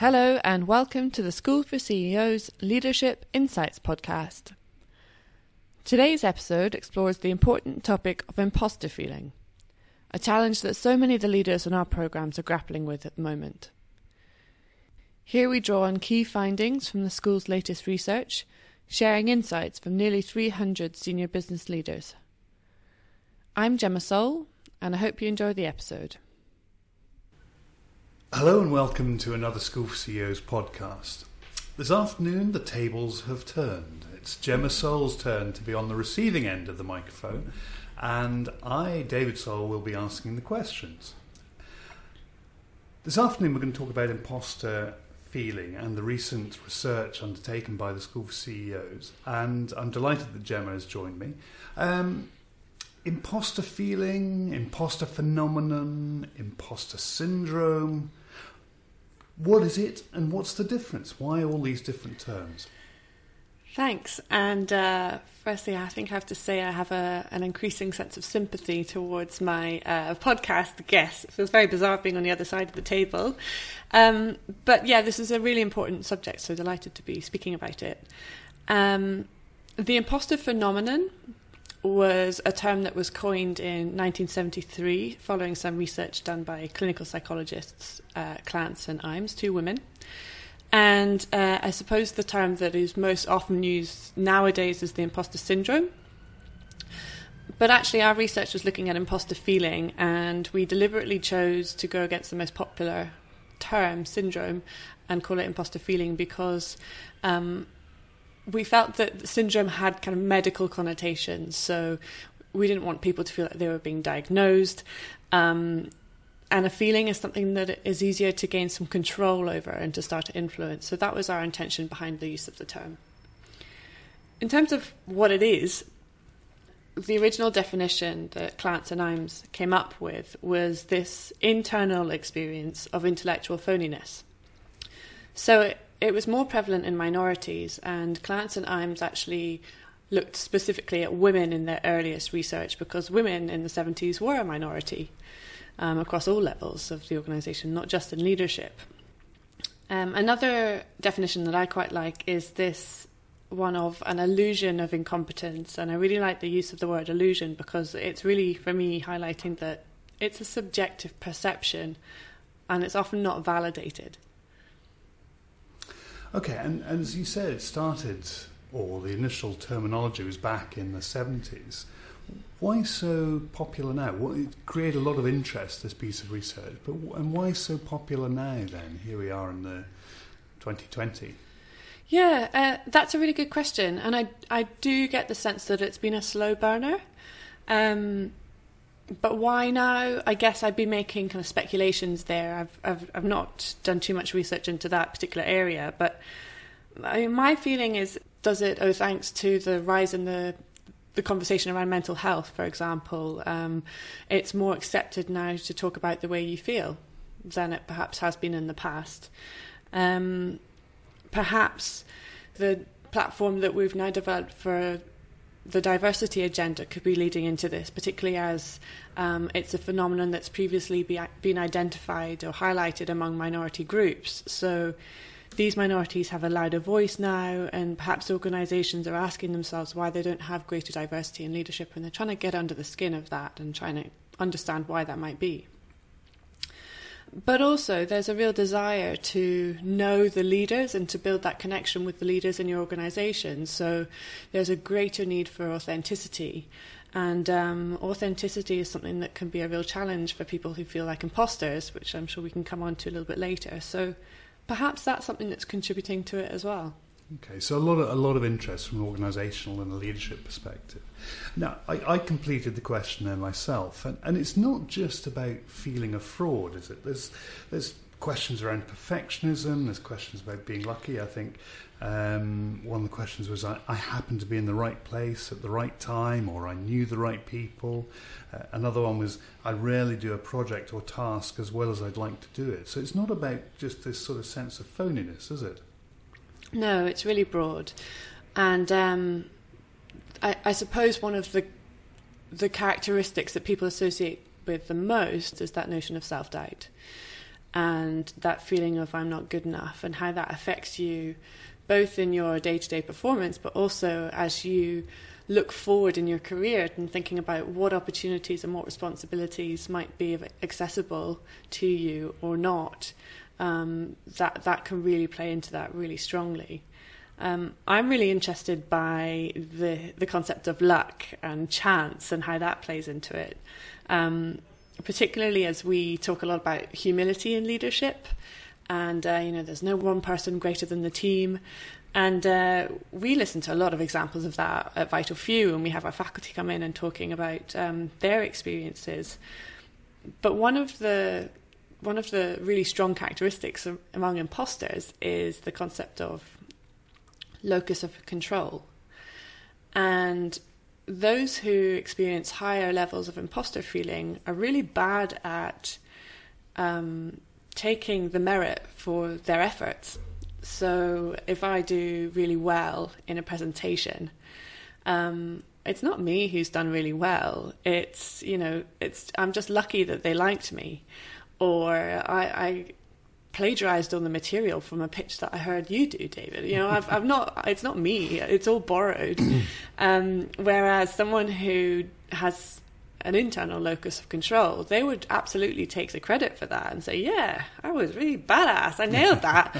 Hello, and welcome to the School for CEOs Leadership Insights podcast. Today's episode explores the important topic of imposter feeling, a challenge that so many of the leaders in our programs are grappling with at the moment. Here we draw on key findings from the school's latest research, sharing insights from nearly 300 senior business leaders. I'm Gemma Soul, and I hope you enjoy the episode. Hello and welcome to another School for CEOs podcast. This afternoon, the tables have turned. It's Gemma Soul's turn to be on the receiving end of the microphone, and I, David Soul, will be asking the questions. This afternoon, we're going to talk about imposter feeling and the recent research undertaken by the School for CEOs, and I'm delighted that Gemma has joined me. Um, imposter feeling, imposter phenomenon, imposter syndrome what is it and what's the difference? Why all these different terms? Thanks. And uh, firstly, I think I have to say I have a, an increasing sense of sympathy towards my uh, podcast guests. It feels very bizarre being on the other side of the table. Um, but yeah, this is a really important subject, so delighted to be speaking about it. Um, the imposter phenomenon was a term that was coined in 1973 following some research done by clinical psychologists uh, Clance and Imes, two women. And uh, I suppose the term that is most often used nowadays is the imposter syndrome. But actually, our research was looking at imposter feeling, and we deliberately chose to go against the most popular term, syndrome, and call it imposter feeling because um, we felt that syndrome had kind of medical connotations. So we didn't want people to feel like they were being diagnosed. Um, and a feeling is something that is easier to gain some control over and to start to influence. So that was our intention behind the use of the term. In terms of what it is, the original definition that Clance and Imes came up with was this internal experience of intellectual phoniness. So it, it was more prevalent in minorities, and Clance and Imes actually looked specifically at women in their earliest research because women in the 70s were a minority um, across all levels of the organisation, not just in leadership. Um, another definition that I quite like is this one of an illusion of incompetence, and I really like the use of the word illusion because it's really, for me, highlighting that it's a subjective perception and it's often not validated. Okay, and, and as you said, it started, or the initial terminology was back in the 70s. Why so popular now? What, it created a lot of interest, this piece of research, but and why so popular now then? Here we are in the 2020. Yeah, uh, that's a really good question, and I I do get the sense that it's been a slow burner. Um, but why now? I guess I'd be making kind of speculations there. I've I've I've not done too much research into that particular area, but I mean, my feeling is, does it owe thanks to the rise in the the conversation around mental health, for example? Um, it's more accepted now to talk about the way you feel than it perhaps has been in the past. Um, perhaps the platform that we've now developed for the diversity agenda could be leading into this, particularly as um, it's a phenomenon that's previously be, been identified or highlighted among minority groups. So these minorities have a louder voice now, and perhaps organisations are asking themselves why they don't have greater diversity in leadership, and they're trying to get under the skin of that and trying to understand why that might be. But also, there's a real desire to know the leaders and to build that connection with the leaders in your organisation. So there's a greater need for authenticity. And um, authenticity is something that can be a real challenge for people who feel like imposters, which I'm sure we can come on to a little bit later. So perhaps that's something that's contributing to it as well. Okay, so a lot of a lot of interest from an organisational and a leadership perspective. Now, I, I completed the questionnaire myself, and, and it's not just about feeling a fraud, is it? There's there's questions around perfectionism. There's questions about being lucky. I think um, one of the questions was I, I, happened to be in the right place at the right time, or I knew the right people. Uh, another one was I rarely do a project or task as well as I'd like to do it. So it's not about just this sort of sense of phoniness, is it? No, it's really broad, and um, I, I, suppose one of the the characteristics that people associate with the most is that notion of self doubt. and that feeling of I'm not good enough and how that affects you both in your day to day performance, but also as you look forward in your career and thinking about what opportunities and what responsibilities might be accessible to you or not. Um, that that can really play into that really strongly. Um, I'm really interested by the the concept of luck and chance and how that plays into it. Um, particularly as we talk a lot about humility in leadership, and uh, you know, there's no one person greater than the team. And uh, we listen to a lot of examples of that at Vital Few, and we have our faculty come in and talking about um, their experiences. But one of the one of the really strong characteristics among imposters is the concept of locus of control, and those who experience higher levels of imposter feeling are really bad at um, taking the merit for their efforts. So if I do really well in a presentation, um, it's not me who's done really well. It's you know, it's I'm just lucky that they liked me, or I, I plagiarized on the material from a pitch that I heard you do, David. You know, I've, I've not, it's not me, it's all borrowed. um, whereas someone who has an internal locus of control, they would absolutely take the credit for that and say, yeah, I was really badass, I nailed that.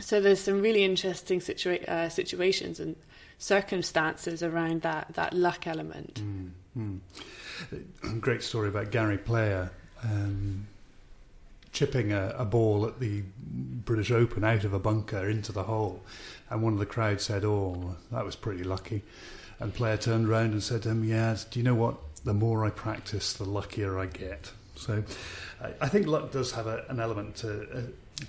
so there's some really interesting situa- uh, situations and circumstances around that, that luck element. Mm, mm. Great story about Gary Player. Um, chipping a, a, ball at the British Open out of a bunker into the hole. And one of the crowd said, Oh, that was pretty lucky. And player turned around and said to him, Yeah, do you know what? The more I practice, the luckier I get. So I, I think luck does have a, an element to, uh,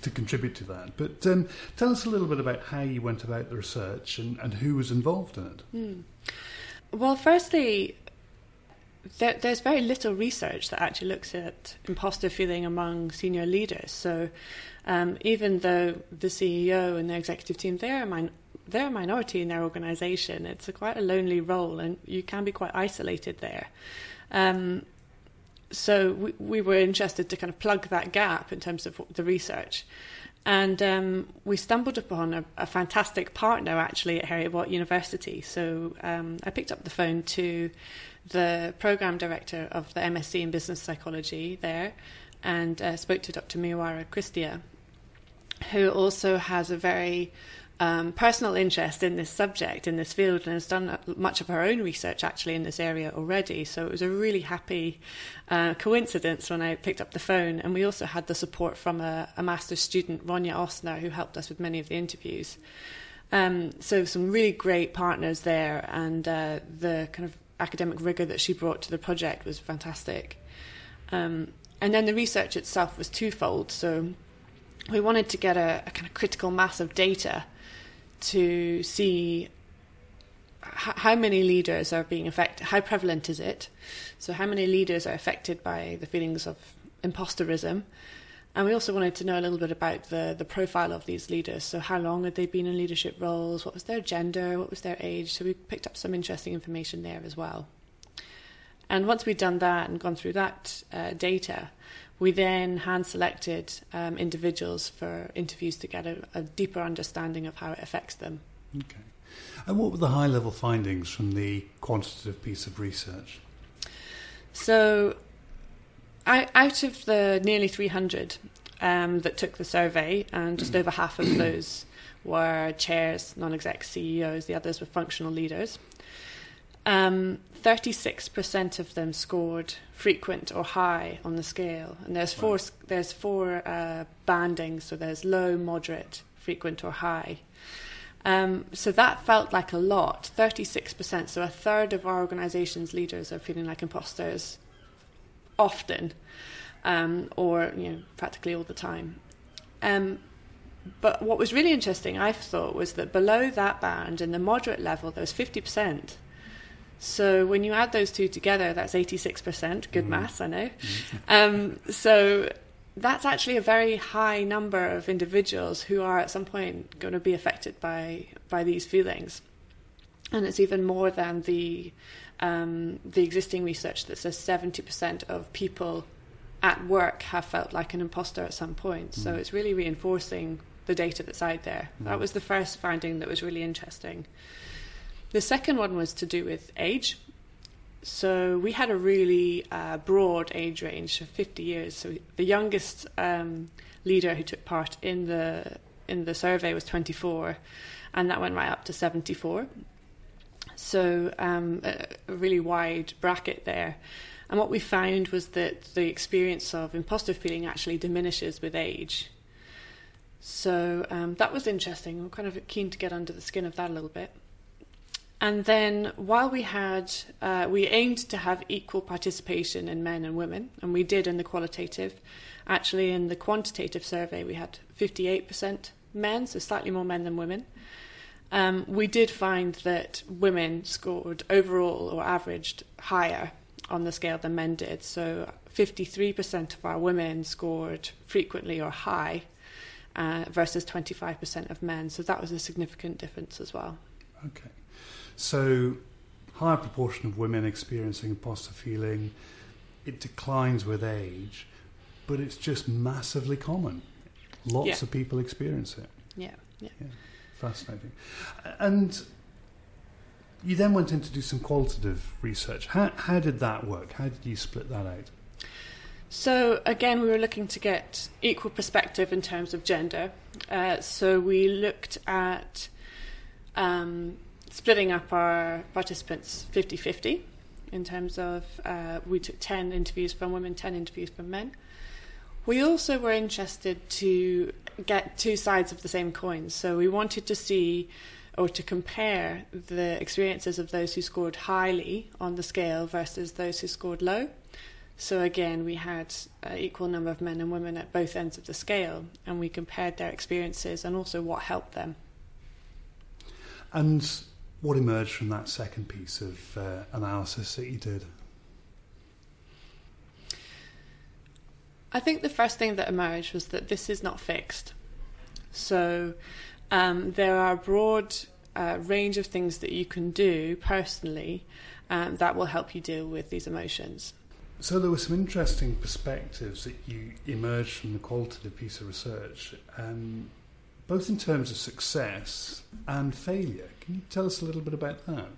to contribute to that. But um, tell us a little bit about how you went about the research and, and who was involved in it. Mm. Well, firstly, there, there's very little research that actually looks at imposter feeling among senior leaders. So um, even though the CEO and the executive team they're a, min- they're a minority in their organisation, it's a quite a lonely role, and you can be quite isolated there. Um, so we, we were interested to kind of plug that gap in terms of the research. And um, we stumbled upon a, a, fantastic partner actually at Heriot Watt University. So um, I picked up the phone to the program director of the MSc in Business Psychology there and uh, spoke to Dr. Mioara Cristea, who also has a very um, personal interest in this subject, in this field, and has done much of her own research actually in this area already. So it was a really happy uh, coincidence when I picked up the phone. And we also had the support from a, a master's student, Ronja Osner, who helped us with many of the interviews. Um, so some really great partners there, and uh, the kind of academic rigor that she brought to the project was fantastic. Um, and then the research itself was twofold. So we wanted to get a, a kind of critical mass of data to see how many leaders are being affected, how prevalent is it? So, how many leaders are affected by the feelings of imposterism? And we also wanted to know a little bit about the, the profile of these leaders. So, how long had they been in leadership roles? What was their gender? What was their age? So, we picked up some interesting information there as well. And once we'd done that and gone through that uh, data, we then hand selected um, individuals for interviews to get a, a, deeper understanding of how it affects them. Okay. And what were the high level findings from the quantitative piece of research? So, I, out of the nearly 300 um, that took the survey, and just over half of those were chairs, non exec CEOs, the others were functional leaders. Um, 36% of them scored frequent or high on the scale, and there's four wow. there's four uh, bandings, so there's low, moderate, frequent, or high. Um, so that felt like a lot, 36%. So a third of our organisation's leaders are feeling like imposters often, um, or you know, practically all the time. Um, but what was really interesting, I thought, was that below that band, in the moderate level, there was 50%. So when you add those two together, that's 86%. Good mm. maths, I know. Mm. Um, so that's actually a very high number of individuals who are at some point going to be affected by by these feelings, and it's even more than the um, the existing research that says 70% of people at work have felt like an imposter at some point. So Mm. it's really reinforcing the data that's out there. That Mm. was the first finding that was really interesting. The second one was to do with age. So we had a really uh, broad age range of 50 years. So the youngest um, leader who took part in the in the survey was 24, and that went right up to 74. So um, a, a really wide bracket there. And what we found was that the experience of imposter feeling actually diminishes with age. So um, that was interesting. I'm kind of keen to get under the skin of that a little bit. And then while we had, uh, we aimed to have equal participation in men and women, and we did in the qualitative. Actually, in the quantitative survey, we had 58% men, so slightly more men than women. Um, we did find that women scored overall or averaged higher on the scale than men did. So 53% of our women scored frequently or high uh, versus 25% of men. So that was a significant difference as well. Okay. So, higher proportion of women experiencing imposter feeling. It declines with age, but it's just massively common. Lots Yeah. of people experience it. Yeah, yeah. Fascinating. And you then went in to do some qualitative research. How, how did that work? How did you split that out? So again, we were looking to get equal perspective in terms of gender. Uh, so we looked at um, splitting up our participants 50-50 in terms of uh, we took 10 interviews from women, 10 interviews from men. We also were interested to get two sides of the same coin. So we wanted to see or to compare the experiences of those who scored highly on the scale versus those who scored low. So again, we had an equal number of men and women at both ends of the scale, and we compared their experiences and also what helped them. And what emerged from that second piece of uh, analysis that you did? I think the first thing that emerged was that this is not fixed. So um, there are a broad uh, range of things that you can do personally um, that will help you deal with these emotions. So there were some interesting perspectives that you emerged from the qualitative piece of research, um, both in terms of success and failure. Can you tell us a little bit about that?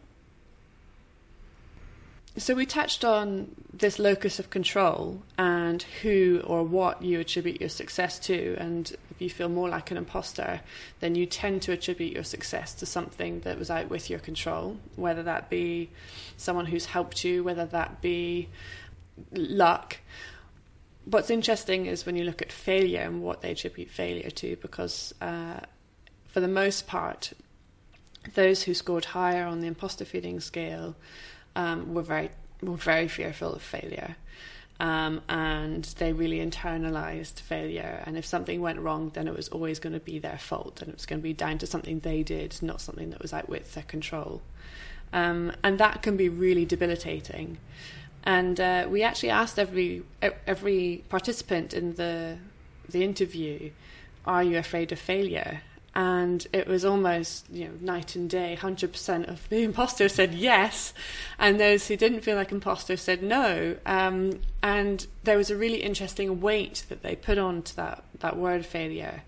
So we touched on this locus of control and who or what you attribute your success to. And if you feel more like an imposter, then you tend to attribute your success to something that was out with your control, whether that be someone who's helped you, whether that be luck. What's interesting is when you look at failure and what they attribute failure to, because uh, for the most part, those who scored higher on the imposter feeling scale um, were very were very fearful of failure, um, and they really internalized failure. And if something went wrong, then it was always going to be their fault, and it was going to be down to something they did, not something that was out with their control. Um, and that can be really debilitating. And uh, we actually asked every every participant in the the interview, "Are you afraid of failure?" and it was almost you know night and day. 100% of the imposters said yes and those who didn't feel like imposters said no. Um, and there was a really interesting weight that they put on to that, that word failure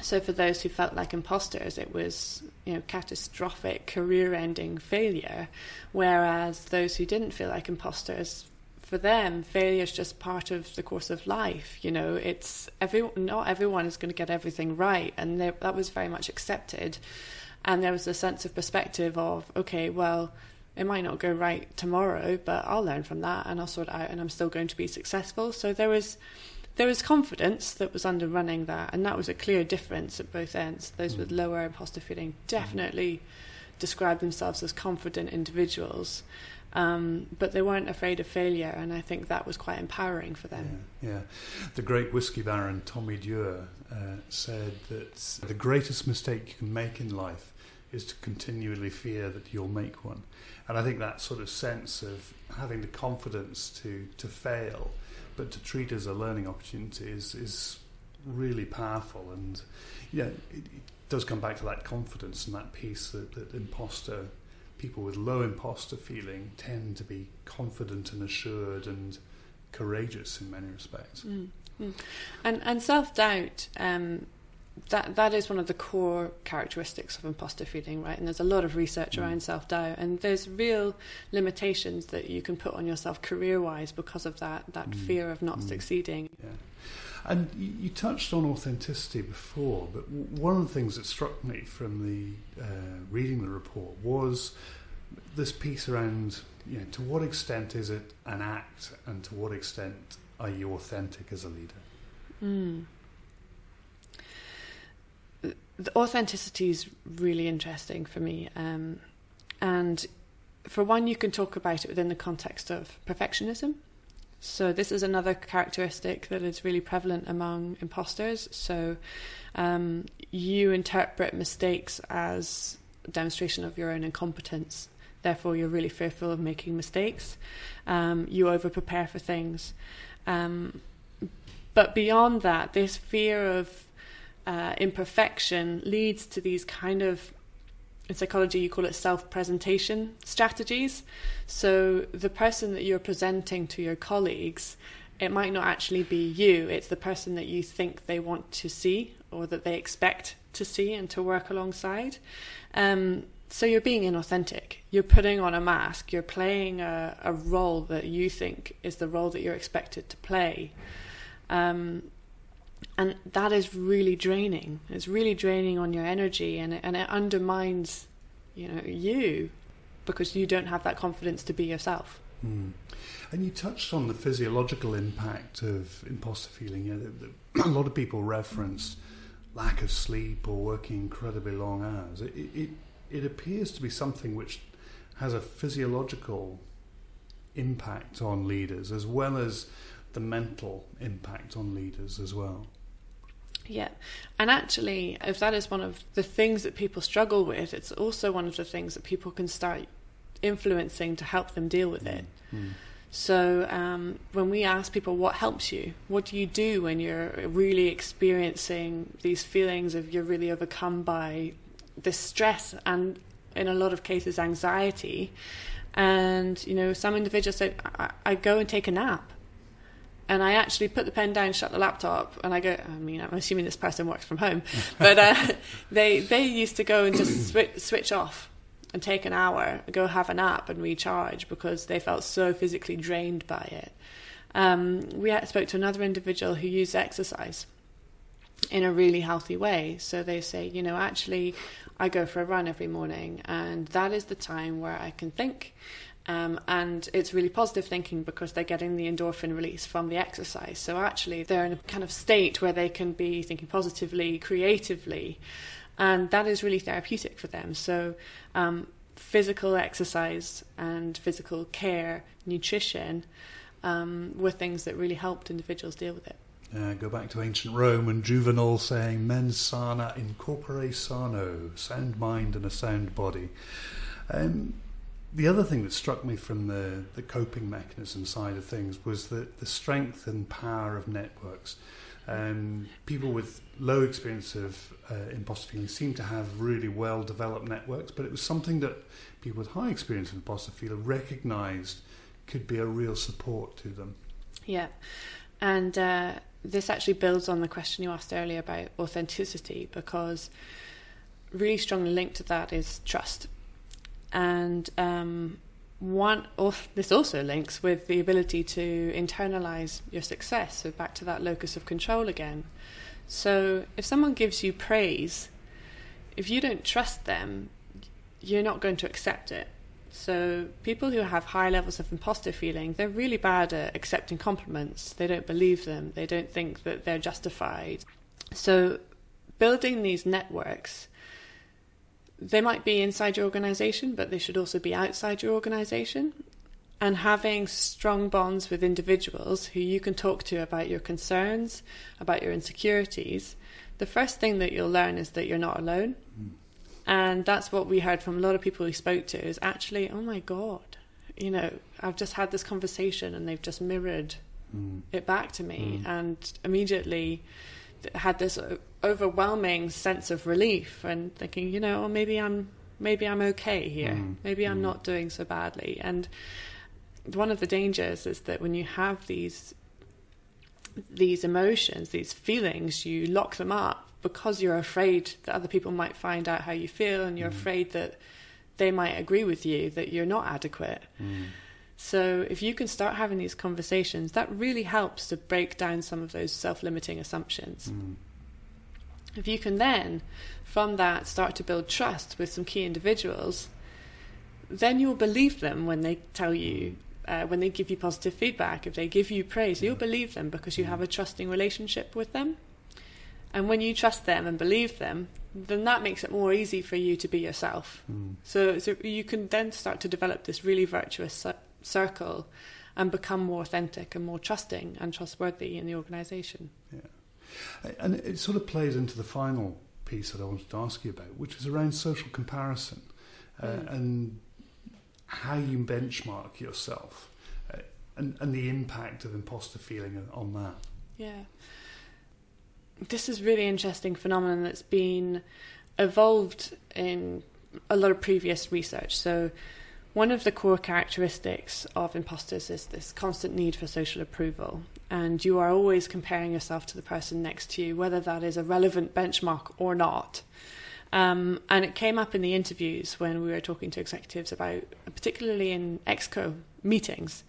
so for those who felt like imposters it was you know catastrophic career ending failure whereas those who didn't feel like imposters for them, failure is just part of the course of life. You know, it's every not everyone is going to get everything right, and there, that was very much accepted. And there was a sense of perspective of, okay, well, it might not go right tomorrow, but I'll learn from that and I'll sort it out, and I'm still going to be successful. So there was there was confidence that was underrunning that, and that was a clear difference at both ends. Those Mm. with lower imposter feeling definitely described themselves as confident individuals. Um, but they weren't afraid of failure, and I think that was quite empowering for them. Yeah, yeah. The great whiskey baron Tommy Dewar uh, said that the greatest mistake you can make in life is to continually fear that you'll make one. And I think that sort of sense of having the confidence to, to fail, but to treat as a learning opportunity is, is really powerful. And yeah, it, it does come back to that confidence and that piece that, that imposter people with low imposter feeling tend to be confident and assured and courageous in many respects. Mm. Mm. And and self doubt. Um, that that is one of the core characteristics of imposter feeling, right? And there's a lot of research mm. around self doubt, and there's real limitations that you can put on yourself career wise because of that that mm. fear of not mm. succeeding. Yeah. And you, you, touched on authenticity before, but one of the things that struck me from the uh, reading the report was this piece around you know to what extent is it an act, and to what extent are you authentic as a leader? The authenticity is really interesting for me. Um, and for one, you can talk about it within the context of perfectionism. So, this is another characteristic that is really prevalent among imposters. So, um, you interpret mistakes as demonstration of your own incompetence. Therefore, you're really fearful of making mistakes. Um, you over prepare for things. Um, but beyond that, this fear of uh, imperfection leads to these kind of in psychology you call it self-presentation strategies. So the person that you're presenting to your colleagues it might not actually be you. It's the person that you think they want to see or that they expect to see and to work alongside. Um, so you're being inauthentic. You're putting on a mask. You're playing a, a role that you think is the role that you're expected to play. Um, and that is really draining. It's really draining on your energy, and it, and it undermines, you know, you because you don't have that confidence to be yourself. Mm. And you touched on the physiological impact of imposter feeling. You a lot of people reference lack of sleep or working incredibly long hours. It, it, it appears to be something which has a physiological impact on leaders as well as the mental impact on leaders as well. Yeah. And actually, if that is one of the things that people struggle with, it's also one of the things that people can start influencing to help them deal with it. Mm. So, um, when we ask people what helps you, what do you do when you're really experiencing these feelings of you're really overcome by this stress and, in a lot of cases, anxiety? And, you know, some individuals say, I, I go and take a nap and I actually put the pen down, shut the laptop, and I go. I mean, I'm assuming this person works from home, but uh, they they used to go and just switch, switch off and take an hour, go have a nap and recharge because they felt so physically drained by it. Um, we spoke to another individual who used exercise in a really healthy way. So they say, you know, actually, I go for a run every morning, and that is the time where I can think um, and it's really positive thinking because they're getting the endorphin release from the exercise. So actually, they're in a kind of state where they can be thinking positively, creatively, and that is really therapeutic for them. So, um, physical exercise and physical care, nutrition, um, were things that really helped individuals deal with it. Uh, go back to ancient Rome and Juvenal saying "mens sana in corpore sano," sound mind and a sound body. Um, the other thing that struck me from the, the coping mechanism side of things was that the strength and power of networks. Um, people with low experience of uh, imposter feeling seem to have really well developed networks, but it was something that people with high experience of imposter feeling recognized could be a real support to them. Yeah. And uh, this actually builds on the question you asked earlier about authenticity because really strongly linked to that is trust and um, one or this also links with the ability to internalize your success. So back to that locus of control again. So if someone gives you praise if you don't trust them you're not going to accept it. So people who have high levels of imposter feeling they're really bad at accepting compliments. They don't believe them. They don't think that they're justified. So building these networks they might be inside your organization, but they should also be outside your organization. And having strong bonds with individuals who you can talk to about your concerns, about your insecurities, the first thing that you'll learn is that you're not alone. Mm. And that's what we heard from a lot of people we spoke to is actually, oh my God, you know, I've just had this conversation and they've just mirrored mm. it back to me. Mm. And immediately, had this overwhelming sense of relief and thinking, you know, oh, maybe I'm maybe I'm okay here. Mm. Maybe I'm mm. not doing so badly. And one of the dangers is that when you have these these emotions, these feelings, you lock them up because you're afraid that other people might find out how you feel and you're mm. afraid that they might agree with you that you're not adequate. Mm. So if you can start having these conversations, that really helps to break down some of those self-limiting assumptions. Mm. If you can then, from that, start to build trust with some key individuals, then you'll believe them when they tell you uh, when they give you positive feedback, if they give you praise, you'll believe them because you have a trusting relationship with them. And when you trust them and believe them, then that makes it more easy for you to be yourself. Mm. So, so you can then start to develop this really virtuous circle and become more authentic and more trusting and trustworthy in the organisation. Yeah. And it sort of plays into the final piece that I wanted to ask you about, which is around social comparison. Uh, mm. And how you benchmark yourself uh, and, and the impact of imposter feeling on that. Yeah. This is really interesting phenomenon that's been evolved in a lot of previous research. So one of the core characteristics of imposters is this constant need for social approval. And you are always comparing yourself to the person next to you, whether that is a relevant benchmark or not. Um, and it came up in the interviews when we were talking to executives about, particularly in exco meetings.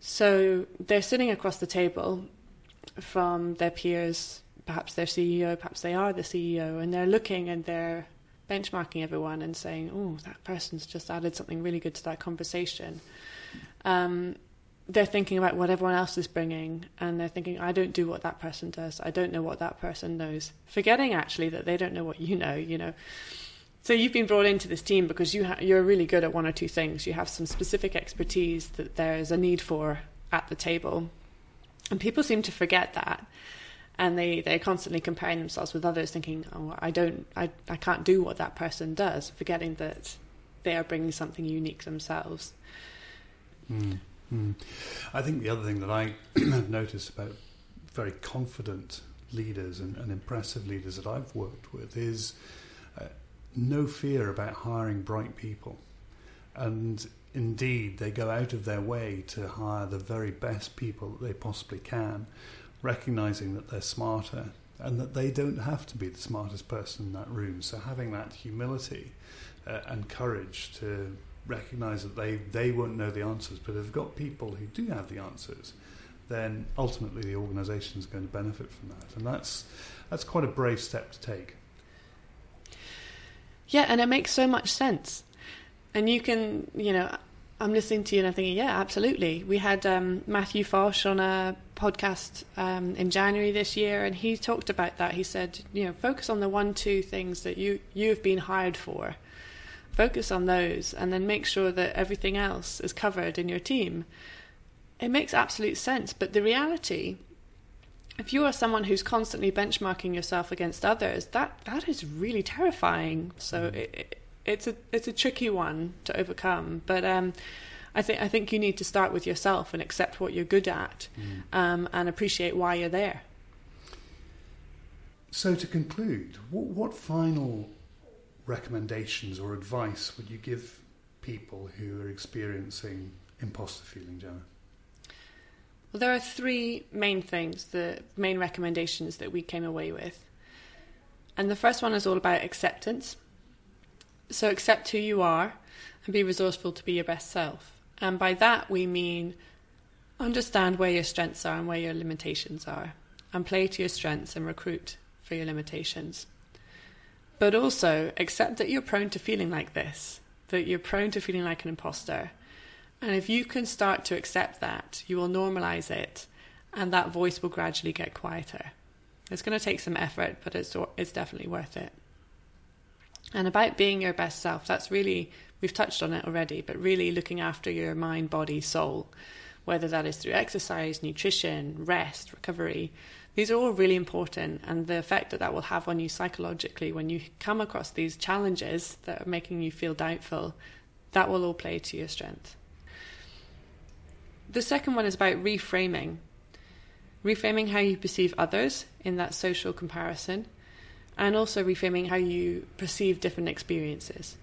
So they're sitting across the table from their peers, perhaps their CEO, perhaps they are the CEO, and they're looking and they're benchmarking everyone and saying, "Oh, that person's just added something really good to that conversation." Um, they're thinking about what everyone else is bringing and they're thinking i don't do what that person does. I don't know what that person knows. Forgetting actually that they don't know what you know you know. So you've been brought into this team because you ha- you're really good at one or two things. You have some specific expertise that there's a need for at the table. And people seem to forget that and they they're constantly comparing themselves with others thinking oh i don't i, I can't do what that person does forgetting that they are bringing something unique themselves mm. I think the other thing that I have noticed about very confident leaders and, and, impressive leaders that I've worked with is uh, no fear about hiring bright people. And indeed, they go out of their way to hire the very best people that they possibly can, recognizing that they're smarter and that they don't have to be the smartest person in that room. So, having that humility uh, and courage to recognise that they, they won't know the answers, but they've got people who do have the answers, then ultimately the organisation is going to benefit from that. And that's, that's quite a brave step to take. Yeah, and it makes so much sense. And you can, you know, I'm listening to you and I'm thinking, yeah, absolutely. We had um, Matthew Fosh on a podcast um, in January this year, and he talked about that. He said, you know, focus on the one, two things that you you've been hired for, focus on those and then make sure that everything else is covered in your team. It makes absolute sense. But the reality, if you are someone who's constantly benchmarking yourself against others, that, that is really terrifying. So mm. it, it, it's a it's a tricky one to overcome. But um, I think I think you need to start with yourself and accept what you're good at, mm. um, and appreciate why you're there. So to conclude, what, what final recommendations or advice would you give people who are experiencing imposter feeling, Gemma? Well, there are three main things, the main recommendations that we came away with. And the first one is all about acceptance. So accept who you are and be resourceful to be your best self. And by that, we mean understand where your strengths are and where your limitations are, and play to your strengths and recruit for your limitations. But also accept that you're prone to feeling like this, that you're prone to feeling like an imposter. And if you can start to accept that, you will normalize it and that voice will gradually get quieter. It's going to take some effort, but it's, it's definitely worth it. And about being your best self, that's really, we've touched on it already, but really looking after your mind, body, soul, whether that is through exercise, nutrition, rest, recovery. These are all really important, and the effect that that will have on you psychologically when you come across these challenges that are making you feel doubtful, that will all play to your strength. The second one is about reframing. Reframing how you perceive others in that social comparison, and also reframing how you perceive different experiences.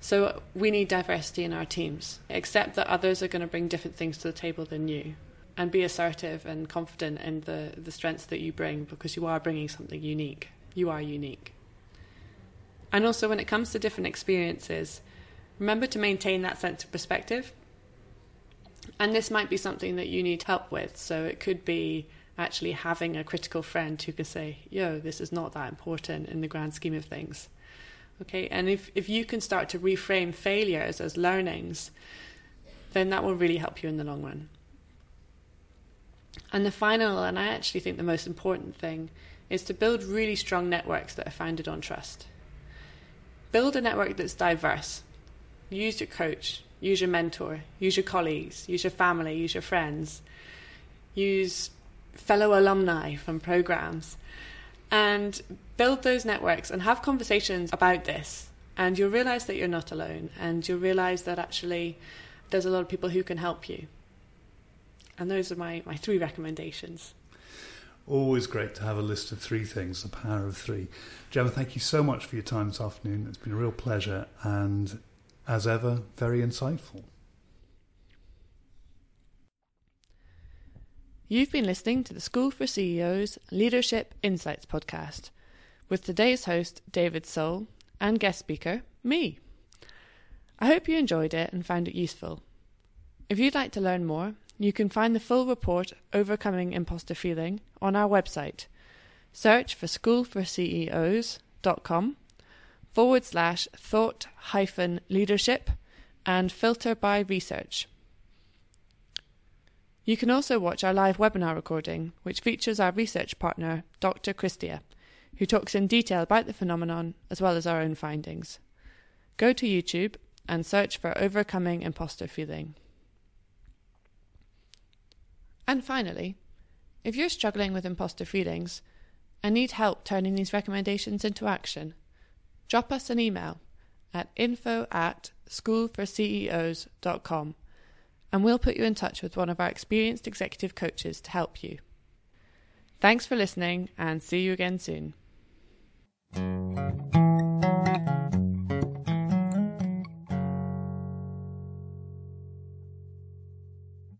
So we need diversity in our teams. Accept that others are going to bring different things to the table than you. And be assertive and confident in the, the strengths that you bring because you are bringing something unique. You are unique. And also, when it comes to different experiences, remember to maintain that sense of perspective. And this might be something that you need help with. So it could be actually having a critical friend who can say, yo, this is not that important in the grand scheme of things. Okay, and if, if you can start to reframe failures as learnings, then that will really help you in the long run. And the final, and I actually think the most important thing, is to build really strong networks that are founded on trust. Build a network that's diverse. Use your coach, use your mentor, use your colleagues, use your family, use your friends, use fellow alumni from programs and build those networks and have conversations about this. And you'll realize that you're not alone, and you'll realize that actually there's a lot of people who can help you. And those are my, my three recommendations. Always great to have a list of three things, the power of three. Gemma, thank you so much for your time this afternoon. It's been a real pleasure and, as ever, very insightful. You've been listening to the School for CEOs Leadership Insights podcast with today's host, David Soul, and guest speaker, me. I hope you enjoyed it and found it useful. If you'd like to learn more, you can find the full report Overcoming Imposter Feeling on our website. Search for schoolforceos.com forward slash thought hyphen leadership and filter by research. You can also watch our live webinar recording, which features our research partner, Dr. Cristea, who talks in detail about the phenomenon as well as our own findings. Go to YouTube and search for Overcoming Imposter Feeling. And finally, if you're struggling with imposter feelings and need help turning these recommendations into action, drop us an email at info at schoolforceos.com and we'll put you in touch with one of our experienced executive coaches to help you. Thanks for listening and see you again soon.